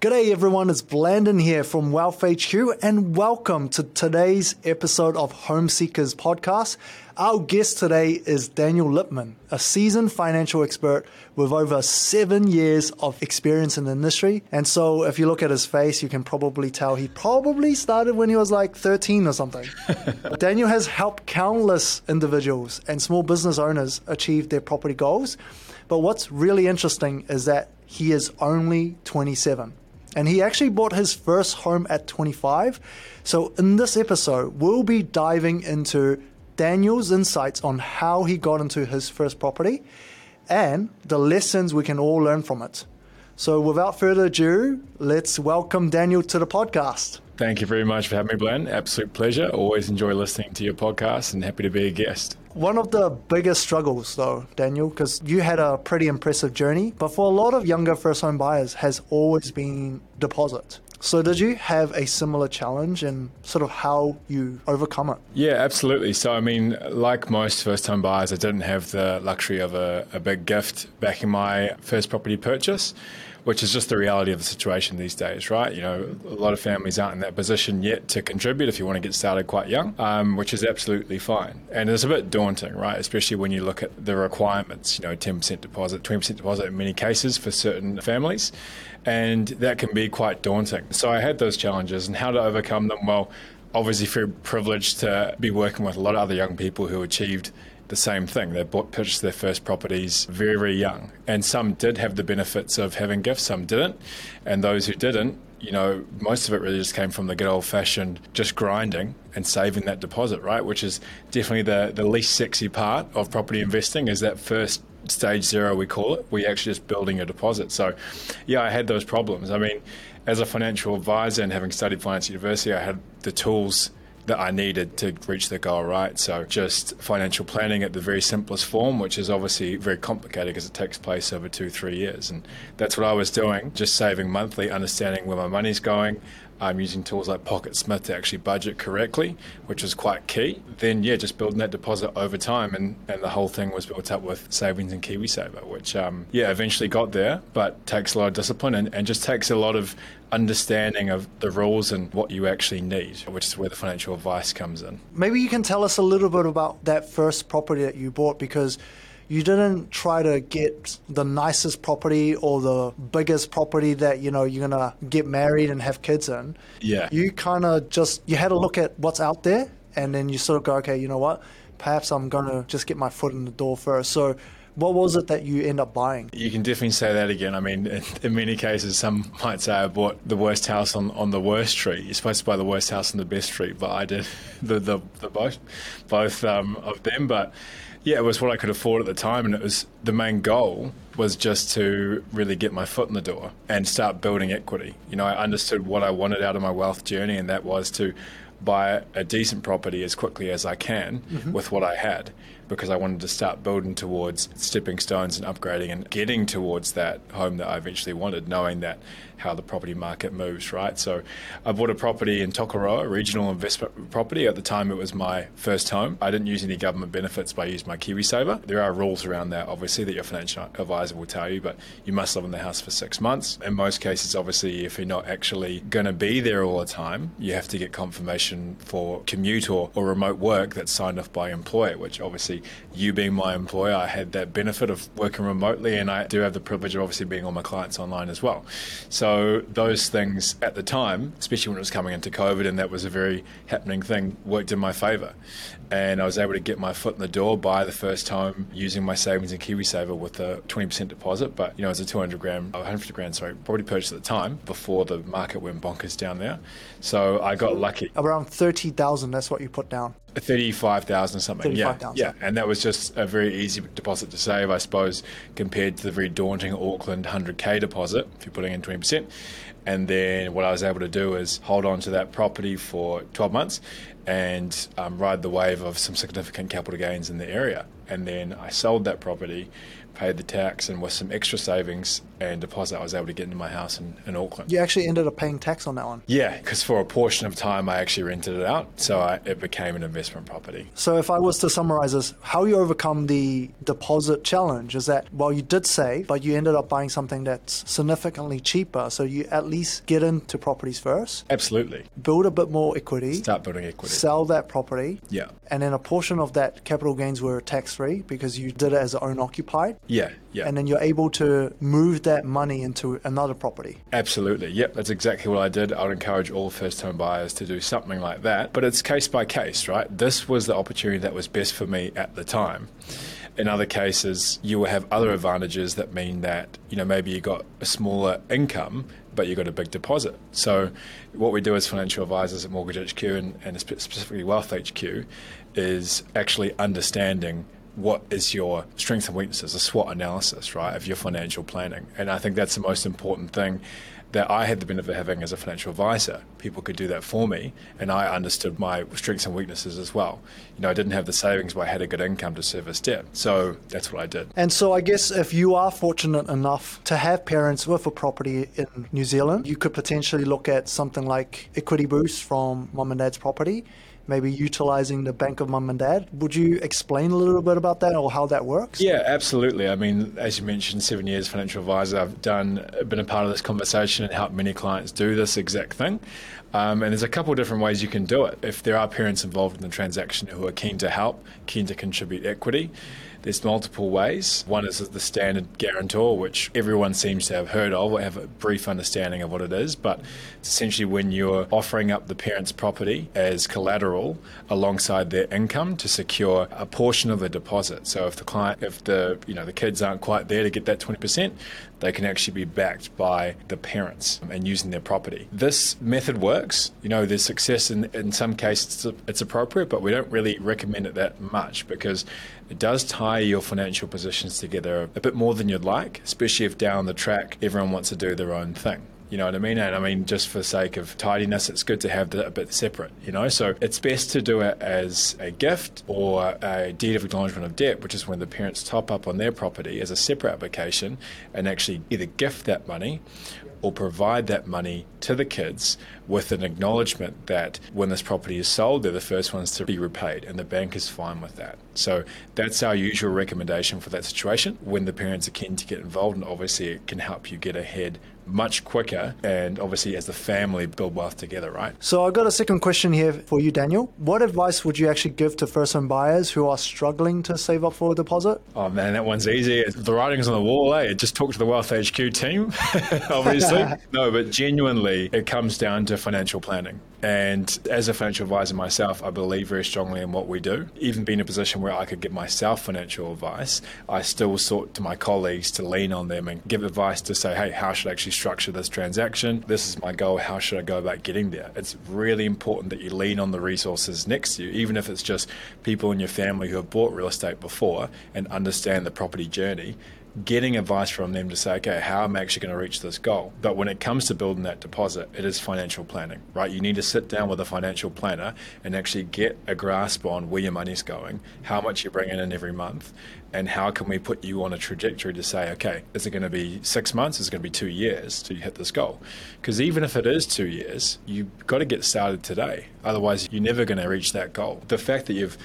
G'day everyone, it's Blandon here from Wealth HQ and welcome to today's episode of Home Seekers podcast. Our guest today is Daniel Lipman, a seasoned financial expert with over seven years of experience in the industry. And so if you look at his face, you can probably tell he probably started when he was like 13 or something. Daniel has helped countless individuals and small business owners achieve their property goals. But what's really interesting is that he is only 27 and he actually bought his first home at 25. So, in this episode, we'll be diving into Daniel's insights on how he got into his first property and the lessons we can all learn from it. So, without further ado, let's welcome Daniel to the podcast. Thank you very much for having me, Glenn. Absolute pleasure. Always enjoy listening to your podcast and happy to be a guest. One of the biggest struggles, though, Daniel, because you had a pretty impressive journey, but for a lot of younger first home buyers, has always been deposit. So, did you have a similar challenge and sort of how you overcome it? Yeah, absolutely. So, I mean, like most first time buyers, I didn't have the luxury of a, a big gift backing my first property purchase which is just the reality of the situation these days, right? You know, a lot of families aren't in that position yet to contribute if you want to get started quite young, um, which is absolutely fine. And it's a bit daunting, right? Especially when you look at the requirements, you know, 10% deposit, 20% deposit in many cases for certain families. And that can be quite daunting. So I had those challenges and how to overcome them. Well, obviously, very privileged to be working with a lot of other young people who achieved the same thing. They bought, purchased their first properties very, very young. And some did have the benefits of having gifts, some didn't. And those who didn't, you know, most of it really just came from the good old fashioned just grinding and saving that deposit, right? Which is definitely the, the least sexy part of property investing is that first stage zero, we call it, you're actually just building a deposit. So, yeah, I had those problems. I mean, as a financial advisor and having studied finance at university, I had the tools that I needed to reach the goal, right? So just financial planning at the very simplest form, which is obviously very complicated because it takes place over two, three years. And that's what I was doing, just saving monthly, understanding where my money's going, I'm using tools like Pocketsmith to actually budget correctly, which is quite key. Then, yeah, just building that deposit over time, and, and the whole thing was built up with savings and KiwiSaver, which, um, yeah, eventually got there, but takes a lot of discipline and, and just takes a lot of understanding of the rules and what you actually need, which is where the financial advice comes in. Maybe you can tell us a little bit about that first property that you bought because you didn't try to get the nicest property or the biggest property that you know you're gonna get married and have kids in. Yeah. You kind of just you had a look at what's out there, and then you sort of go, okay, you know what? Perhaps I'm gonna just get my foot in the door first. So. What was it that you end up buying? You can definitely say that again. I mean, in many cases, some might say I bought the worst house on, on the worst street. You're supposed to buy the worst house on the best street, but I did the the, the both both um, of them. But yeah, it was what I could afford at the time, and it was the main goal was just to really get my foot in the door and start building equity. You know, I understood what I wanted out of my wealth journey, and that was to buy a decent property as quickly as I can mm-hmm. with what I had because I wanted to start building towards stepping stones and upgrading and getting towards that home that I eventually wanted, knowing that how the property market moves, right? So I bought a property in Tokoroa, regional investment property. At the time, it was my first home. I didn't use any government benefits, but I used my KiwiSaver. There are rules around that, obviously, that your financial advisor will tell you, but you must live in the house for six months. In most cases, obviously, if you're not actually going to be there all the time, you have to get confirmation for commute or, or remote work that's signed off by employer, which obviously, you being my employer, I had that benefit of working remotely, and I do have the privilege of obviously being all my clients online as well. So those things at the time, especially when it was coming into COVID and that was a very happening thing, worked in my favour. And I was able to get my foot in the door, buy the first home using my savings and KiwiSaver with a 20% deposit. But, you know, it was a 200 grand, 150 grand, sorry, property purchase at the time before the market went bonkers down there. So I got lucky. Around 30,000, that's what you put down. 35,000 something. 35, yeah. Yeah. And that was just a very easy deposit to save, I suppose, compared to the very daunting Auckland 100K deposit if you're putting in 20%. And then what I was able to do is hold on to that property for 12 months and um, ride the wave of some significant capital gains in the area. And then I sold that property paid the tax, and with some extra savings and deposit, I was able to get into my house in, in Auckland. You actually ended up paying tax on that one. Yeah, because for a portion of time, I actually rented it out, so I, it became an investment property. So, if I was to summarize this, how you overcome the deposit challenge is that, well, you did save, but you ended up buying something that's significantly cheaper. So, you at least get into properties first, Absolutely. build a bit more equity, Start building equity. sell that property, Yeah. and then a portion of that capital gains were tax free because you did it as an own occupied. Yeah, yeah. And then you're able to move that money into another property. Absolutely. Yep, that's exactly what I did. I would encourage all first home buyers to do something like that. But it's case by case, right? This was the opportunity that was best for me at the time. In other cases, you will have other advantages that mean that, you know, maybe you got a smaller income, but you got a big deposit. So, what we do as financial advisors at Mortgage HQ and, and specifically Wealth HQ is actually understanding what is your strengths and weaknesses, a SWOT analysis, right, of your financial planning. And I think that's the most important thing that I had the benefit of having as a financial advisor. People could do that for me, and I understood my strengths and weaknesses as well. You know, I didn't have the savings, but I had a good income to service debt. So that's what I did. And so, I guess if you are fortunate enough to have parents with a property in New Zealand, you could potentially look at something like equity boost from mum and dad's property, maybe utilizing the bank of mum and dad. Would you explain a little bit about that or how that works? Yeah, absolutely. I mean, as you mentioned, seven years financial advisor. I've done been a part of this conversation and helped many clients do this exact thing. Um, and there's a couple of different ways you can do it. If there are parents involved in the transaction who are keen to help, keen to contribute equity, there's multiple ways. One is the standard guarantor, which everyone seems to have heard of or have a brief understanding of what it is. But it's essentially when you're offering up the parent's property as collateral alongside their income to secure a portion of the deposit. So if the client, if the you know the kids aren't quite there to get that 20%, they can actually be backed by the parents and using their property. This method works. You know, there's success in, in some cases, it's, it's appropriate, but we don't really recommend it that much because it does tie your financial positions together a bit more than you'd like, especially if down the track everyone wants to do their own thing. You know what I mean? And I mean, just for sake of tidiness, it's good to have that a bit separate, you know? So it's best to do it as a gift or a deed of acknowledgement of debt, which is when the parents top up on their property as a separate application and actually either gift that money or provide that money to the kids with an acknowledgement that when this property is sold, they're the first ones to be repaid, and the bank is fine with that. So that's our usual recommendation for that situation. When the parents are keen to get involved, and obviously it can help you get ahead much quicker, and obviously as the family build wealth together, right? So I've got a second question here for you, Daniel. What advice would you actually give to first home buyers who are struggling to save up for a deposit? Oh man, that one's easy. The writing's on the wall, eh? Just talk to the Wealth HQ team, obviously. no, but genuinely, it comes down to financial planning. And as a financial advisor myself, I believe very strongly in what we do. Even being in a position where I could give myself financial advice, I still sought to my colleagues to lean on them and give advice to say, hey, how should I actually structure this transaction? This is my goal. How should I go about getting there? It's really important that you lean on the resources next to you, even if it's just people in your family who have bought real estate before and understand the property journey getting advice from them to say, okay, how am I actually going to reach this goal? But when it comes to building that deposit, it is financial planning, right? You need to sit down with a financial planner and actually get a grasp on where your money's going, how much you're bringing in every month, and how can we put you on a trajectory to say, okay, is it going to be six months? Is it going to be two years to hit this goal? Because even if it is two years, you've got to get started today. Otherwise, you're never going to reach that goal. The fact that you've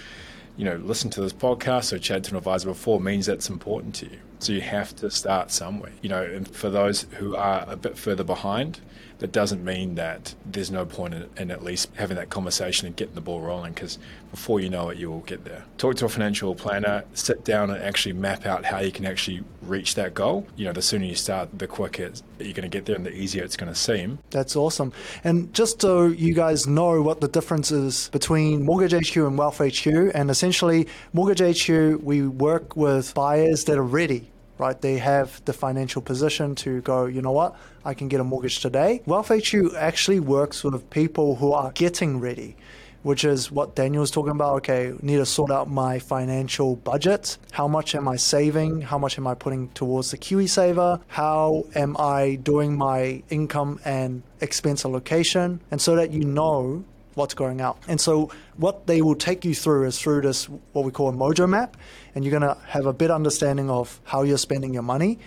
you know, listened to this podcast or chatted to an advisor before means that's important to you. So you have to start somewhere. You know, and for those who are a bit further behind, that doesn't mean that there's no point in, in at least having that conversation and getting the ball rolling because before you know it, you will get there. Talk to a financial planner, sit down and actually map out how you can actually reach that goal. You know, the sooner you start, the quicker you're going to get there and the easier it's going to seem. That's awesome. And just so you guys know what the difference is between Mortgage HQ and Wealth HQ, and essentially, Mortgage HQ, we work with buyers that are ready right? They have the financial position to go, you know what, I can get a mortgage today. Wealth HQ actually works with people who are getting ready. Which is what Daniel was talking about. Okay, need to sort out my financial budget. How much am I saving? How much am I putting towards the QE KiwiSaver? How am I doing my income and expense allocation? And so that you know what's going out. And so what they will take you through is through this what we call a mojo map, and you're going to have a better understanding of how you're spending your money.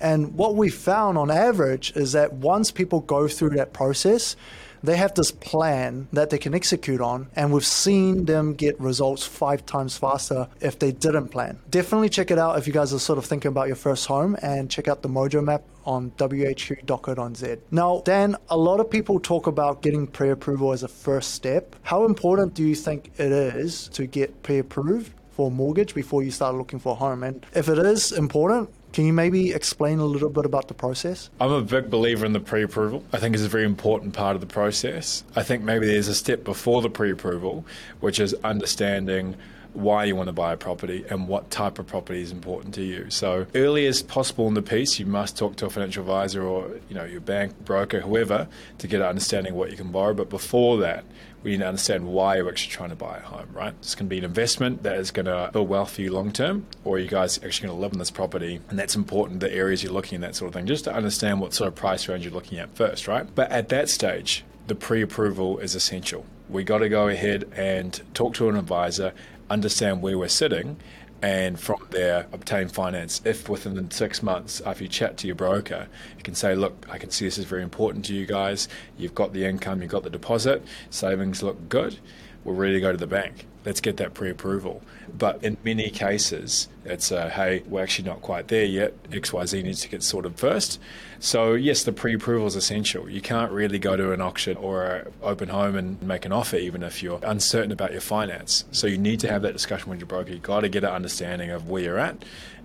And what we found on average is that once people go through that process, they have this plan that they can execute on, and we've seen them get results five times faster if they didn't plan. Definitely check it out if you guys are sort of thinking about your first home and check out the Mojo map on whq.co.nz. Now, Dan, a lot of people talk about getting pre approval as a first step. How important do you think it is to get pre approved for a mortgage before you start looking for a home? And if it is important, can you maybe explain a little bit about the process? I'm a big believer in the pre approval. I think it's a very important part of the process. I think maybe there's a step before the pre approval, which is understanding why you want to buy a property and what type of property is important to you. So early as possible in the piece, you must talk to a financial advisor or you know your bank broker, whoever, to get an understanding of what you can borrow. But before that, we need to understand why you're actually trying to buy a home, right? It's going to be an investment that is going to build wealth for you long term, or you guys actually going to live in this property, and that's important. The areas you're looking at, that sort of thing, just to understand what sort of price range you're looking at first, right? But at that stage, the pre-approval is essential. We got to go ahead and talk to an advisor, understand where we're sitting, and from there obtain finance. If within six months after you chat to your broker, you can say, look, I can see this is very important to you guys. You've got the income, you've got the deposit, savings look good. We're ready to go to the bank. Let's get that pre-approval. But in many cases, it's a, hey, we're actually not quite there yet. XYZ needs to get sorted first. So yes, the pre-approval is essential. You can't really go to an auction or an open home and make an offer even if you're uncertain about your finance. So you need to have that discussion with your broker. You've got to get an understanding of where you're at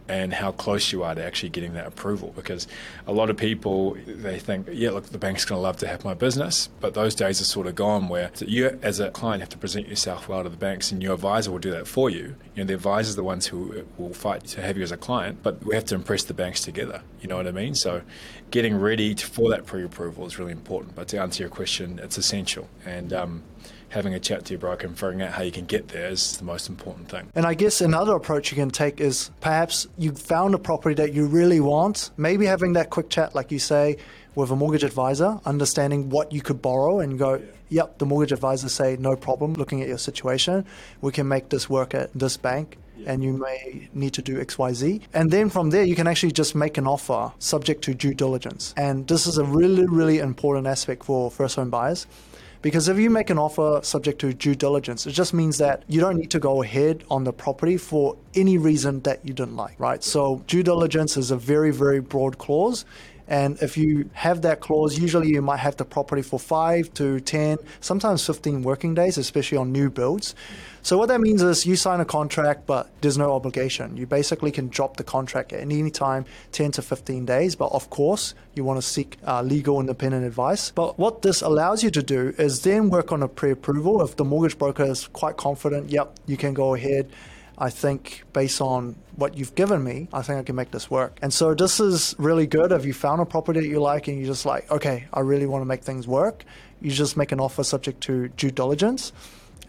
and how close you are to actually getting that approval. Because a lot of people they think, yeah, look, the bank's going to love to have my business, but those days are sort of gone where you, as a client, have to present yourself well to the banks, and your advisor will do that for you. You know, the advisors are the ones who will fight to have you as a client, but we have to impress the banks together. You know what I mean? So, getting ready to, for that pre-approval is really important. But to answer your question, it's essential, and um, having a chat to your broker and figuring out how you can get there is the most important thing. And I guess another approach you can take is perhaps you found a property that you really want, maybe having that quick chat, like you say, with a mortgage advisor, understanding what you could borrow and go, yep, the mortgage advisor say, no problem, looking at your situation, we can make this work at this bank and you may need to do XYZ. And then from there, you can actually just make an offer subject to due diligence. And this is a really, really important aspect for first home buyers because if you make an offer subject to due diligence, it just means that you don't need to go ahead on the property for any reason that you didn't like, right? So due diligence is a very, very broad clause. And if you have that clause, usually you might have the property for five to 10, sometimes 15 working days, especially on new builds. So what that means is you sign a contract, but there's no obligation. You basically can drop the contract at any time, 10 to 15 days. But of course, you want to seek uh, legal independent advice. But what this allows you to do is then work on a pre-approval. If the mortgage broker is quite confident, yep, you can go ahead. I think based on what you've given me, I think I can make this work. And so this is really good. If you found a property that you like and you're just like, okay, I really want to make things work, you just make an offer subject to due diligence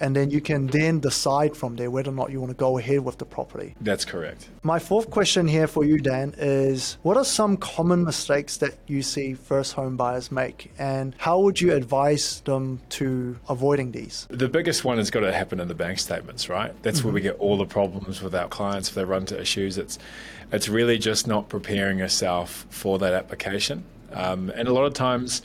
and then you can then decide from there whether or not you want to go ahead with the property. That's correct. My fourth question here for you, Dan, is what are some common mistakes that you see first home buyers make, and how would you advise them to avoiding these? The biggest one has got to happen in the bank statements, right? That's mm-hmm. where we mm-hmm. get all the problems with our clients if they run into issues. It's it's really just not preparing yourself for that application, um, and a lot of times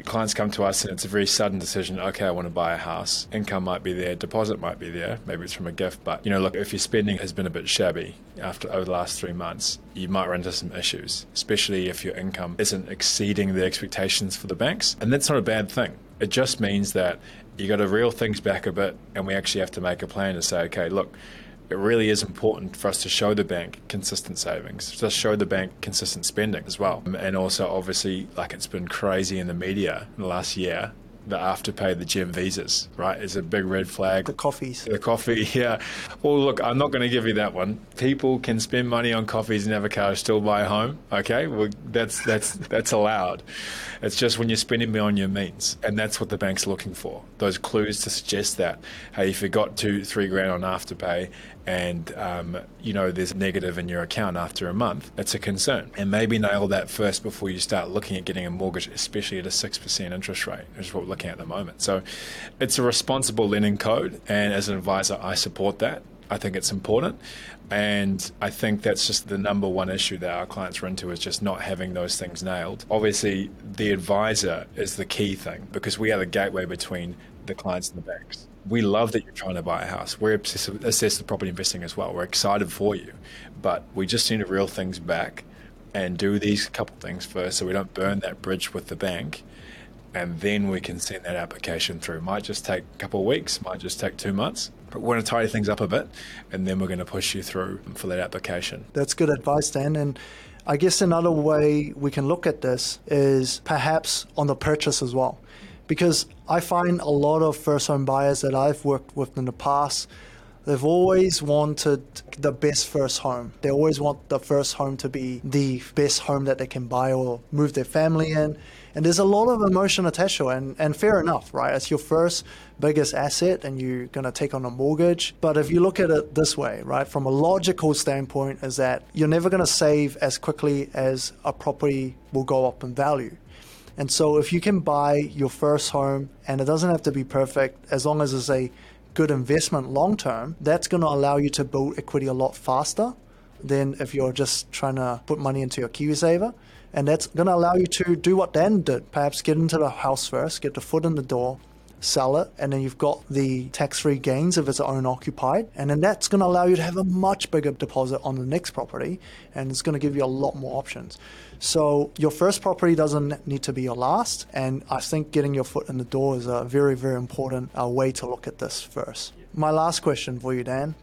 clients come to us and it's a very sudden decision. Okay, I want to buy a house. Income might be there, deposit might be there. Maybe it's from a gift, but you know, look, if your spending has been a bit shabby after over the last three months, you might run into some issues, especially if your income isn't exceeding the expectations for the banks. And that's not a bad thing. It just means that you got to reel things back a bit, and we actually have to make a plan to say, okay, look it really is important for us to show the bank consistent savings, to show the bank consistent spending as well. And also, obviously, like it's been crazy in the media in the last year the afterpay, the gem visas, right, is a big red flag. The coffees. The coffee, yeah. Well, look, I'm not going to give you that one. People can spend money on coffees and avocados, still buy a home. Okay, well, that's that's that's allowed. It's just when you're spending beyond your means, and that's what the bank's looking for. Those clues to suggest that, hey, if you got two, three grand on afterpay, and um, you know there's negative in your account after a month, it's a concern. And maybe nail that first before you start looking at getting a mortgage, especially at a 6% interest rate, which is what we're looking at at the moment. So it's a responsible lending code, and as an advisor, I support that. I think it's important. And I think that's just the number one issue that our clients run into is just not having those things nailed. Obviously, the advisor is the key thing because we are the gateway between the clients and the banks. We love that you're trying to buy a house. We're obsessed, property investing as well. We're excited for you, but we just need to reel things back and do these couple things first so we don't burn that bridge with the bank and then we can send that application through. Might just take a couple of weeks, might just take two months, but we're going to tidy things up a bit, and then we're going to push you through for that application. That's good advice, Dan. And I guess another way we can look at this is perhaps on the purchase as well. Because I find a lot of first home buyers that I've worked with in the past, they've always wanted the best first home. They always want the first home to be the best home that they can buy or move their family in. And there's a lot of emotion attached to it, and, and fair enough, right? It's your first biggest asset, and you're going to take on a mortgage. But if you look at it this way, right, from a logical standpoint, is that you're never going to save as quickly as a property will go up in value. And so if you can buy your first home, and it doesn't have to be perfect, as long as it's a good investment long term, that's going to allow you to build equity a lot faster than if you're just trying to put money into your KiwiSaver. And that's going to allow you to do what Dan did perhaps get into the house first, get the foot in the door, sell it, and then you've got the tax free gains if it's own occupied. And then that's going to allow you to have a much bigger deposit on the next property, and it's going to give you a lot more options. So your first property doesn't need to be your last, and I think getting your foot in the door is a very, very important uh, way to look at this first. My last question for you, Dan.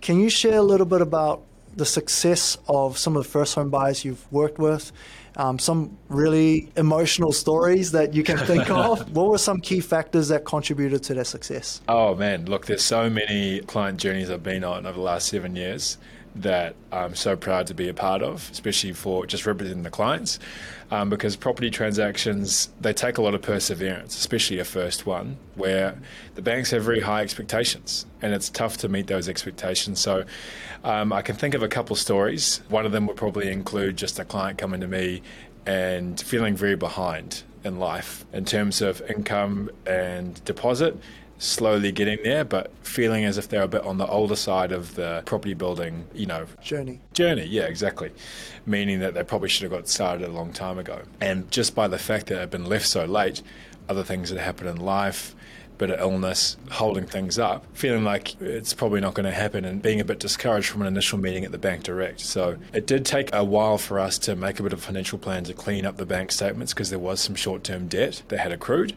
Can you share a little bit about the success of some of the first home buyers you've worked with um, some really emotional stories that you can think of. What were some key factors that contributed to their success? Oh man, look, there's so many client journeys I've been on over the last seven years that I'm so proud to be a part of, especially for just representing the clients. Um, because property transactions, they take a lot of perseverance, especially a first one, where the banks have very high expectations and it's tough to meet those expectations. So um, I can think of a couple stories. One of them would probably include just a client coming to me and feeling very behind in life in terms of income and deposit slowly getting there, but feeling as if they're a bit on the older side of the property building, you know, journey. Journey, yeah, exactly. Meaning that they probably should have got started a long time ago. And just by the fact that I've been left so late, other things that happen in life, bit of illness holding things up, feeling like it's probably not going to happen and being a bit discouraged from an initial meeting at the bank direct. So it did take a while for us to make a bit of a financial plan to clean up the bank statements because there was some short term debt that had accrued.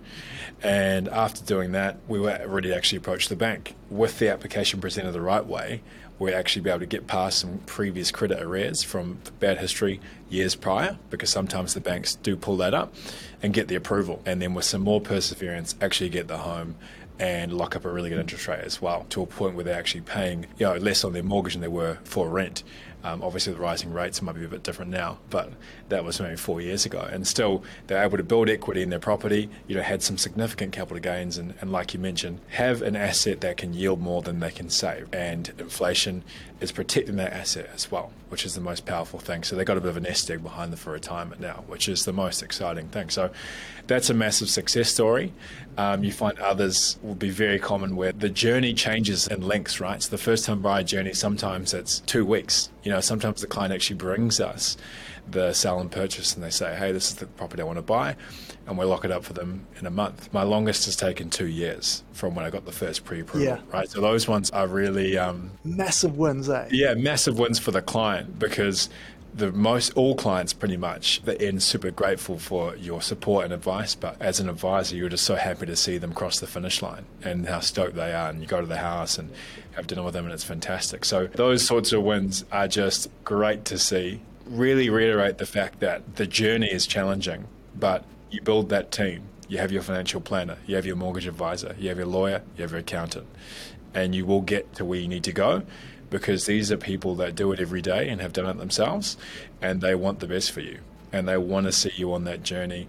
And after doing that, we were ready to actually approach the bank with the application presented the right way we actually be able to get past some previous credit arrears from bad history years prior, because sometimes the banks do pull that up and get the approval. And then with some more perseverance, actually get the home and lock up a really good interest rate as well to a point where they're actually paying you know less on their mortgage than they were for rent. Um, obviously, the rising rates might be a bit different now, but that was maybe four years ago. And still, they're able to build equity in their property, you know, had some significant capital gains, and, and like you mentioned, have an asset that can yield more than they can save. And inflation is protecting that asset as well, which is the most powerful thing. So they've got a bit of a nest egg behind them for retirement now, which is the most exciting thing. So that's a massive success story. Um, you find others will be very common where the journey changes in lengths, right? So the first time buyer journey, sometimes it's two weeks. You know, sometimes the client actually brings us the sale and purchase and they say, hey, this is the property I want to buy. And we lock it up for them in a month. My longest has taken two years from when I got the first pre approval, yeah. right? So those ones are really um, massive wins, eh? Yeah, massive wins for the client because the most all clients pretty much the end super grateful for your support and advice but as an advisor you're just so happy to see them cross the finish line and how stoked they are and you go to the house and have dinner with them and it's fantastic. So those sorts of wins are just great to see. Really reiterate the fact that the journey is challenging, but you build that team. You have your financial planner, you have your mortgage advisor, you have your lawyer, you have your accountant, and you will get to where you need to go because these are people that do it every day and have done it themselves, and they want the best for you, and they want to see you on that journey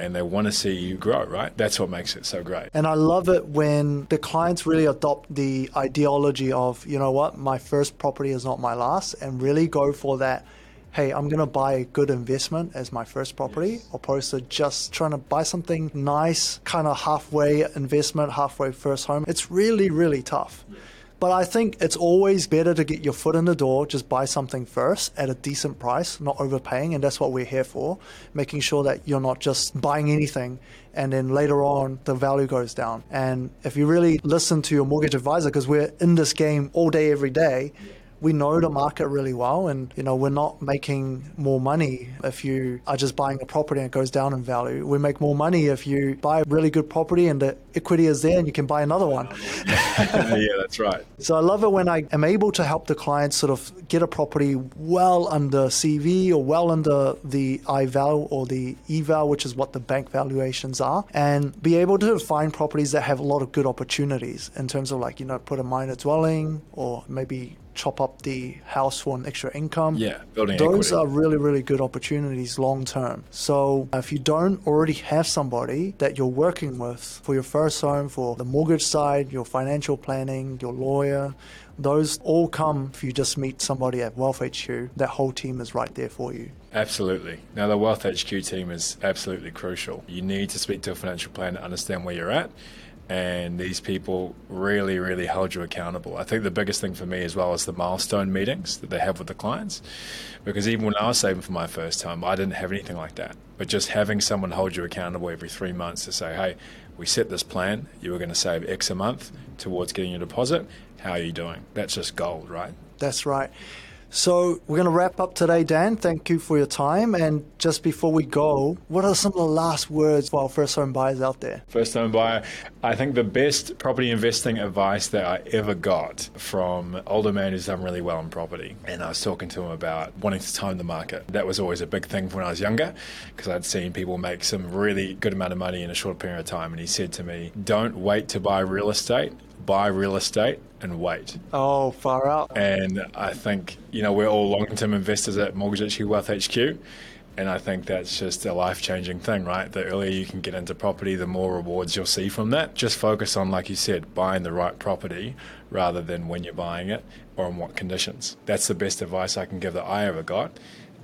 and they want to see you grow, right? That's what makes it so great. And I love it when the clients really adopt the ideology of, you know what, my first property is not my last, and really go for that. Hey, I'm going to buy a good investment as my first property, yes. opposed to just trying to buy something nice, kind of halfway investment, halfway first home. It's really, really tough. Yeah. But I think it's always better to get your foot in the door, just buy something first at a decent price, not overpaying. And that's what we're here for, making sure that you're not just buying anything and then later on the value goes down. And if you really listen to your mortgage advisor, because we're in this game all day, every day, we know the market really well and you know we're not making more money if you are just buying a property and it goes down in value. We make more money if you buy a really good property and the equity is there and you can buy another one. Yeah that's right. So i love it when i am able to help the clients sort of get a property well under cv or well under the ival or the eval which is what the bank valuations are and be able to find properties that have a lot of good opportunities in terms of like you know put a minor dwelling or maybe chop up the house for an extra income. Yeah, building Those equity. are really, really good opportunities long term. So uh, if you don't already have somebody that you're working with for your first home, for the mortgage side, your financial planning, your lawyer, those all come if you just meet somebody at Wealth HQ. That whole team is right there for you. Absolutely. Now, the Wealth HQ team is absolutely crucial. You need to speak to a financial planner, understand where you're at, and these people really, really hold you accountable. I think the biggest thing for me as well is the milestone meetings that they have with the clients, because even when I was saving for my first time, I didn't have anything like that. But just having someone hold you accountable every three months to say, hey, we set this plan, you were going to save X a month towards getting your deposit. How are you doing? That's just gold, right? That's right. So we're going to wrap up today, Dan. Thank you for your time. And just before we go, what are some of the last words for our first home buyers out there? First home buyer, I think the best property investing advice that I ever got from an older man who's done really well in property. And I was talking to him about wanting to time the market. That was always a big thing when I was younger because I'd seen people make some really good amount of money in a short period of time. And he said to me, Don't wait to buy real estate buy real estate and wait. Oh, far out. And I think, you know, we're all long term investors at Mortgage HQ Wealth HQ. And I think that's just a life changing thing, right? The earlier you can get into property, the more rewards you'll see from that. Just focus on, like you said, buying the right property rather than when you're buying it or in what conditions. That's the best advice I can give that I ever got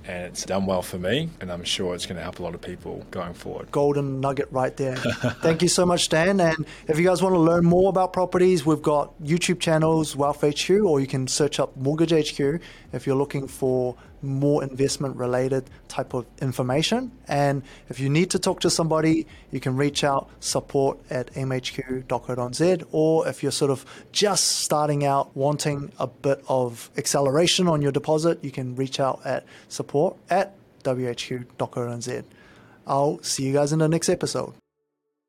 and it's done well for me, and I'm sure it's going to help a lot of people going forward. Golden nugget right there. Thank you so much, Dan. And if you guys want to learn more about properties, we've got YouTube channels, Wealth HQ, or you can search up Mortgage HQ if you're looking for more investment related type of information. And if you need to talk to somebody, you can reach out support at mhq.co.nz. Or if you're sort of just starting out wanting a bit of acceleration on your deposit, you can reach out at support at whq.co.nz. I'll see you guys in the next episode.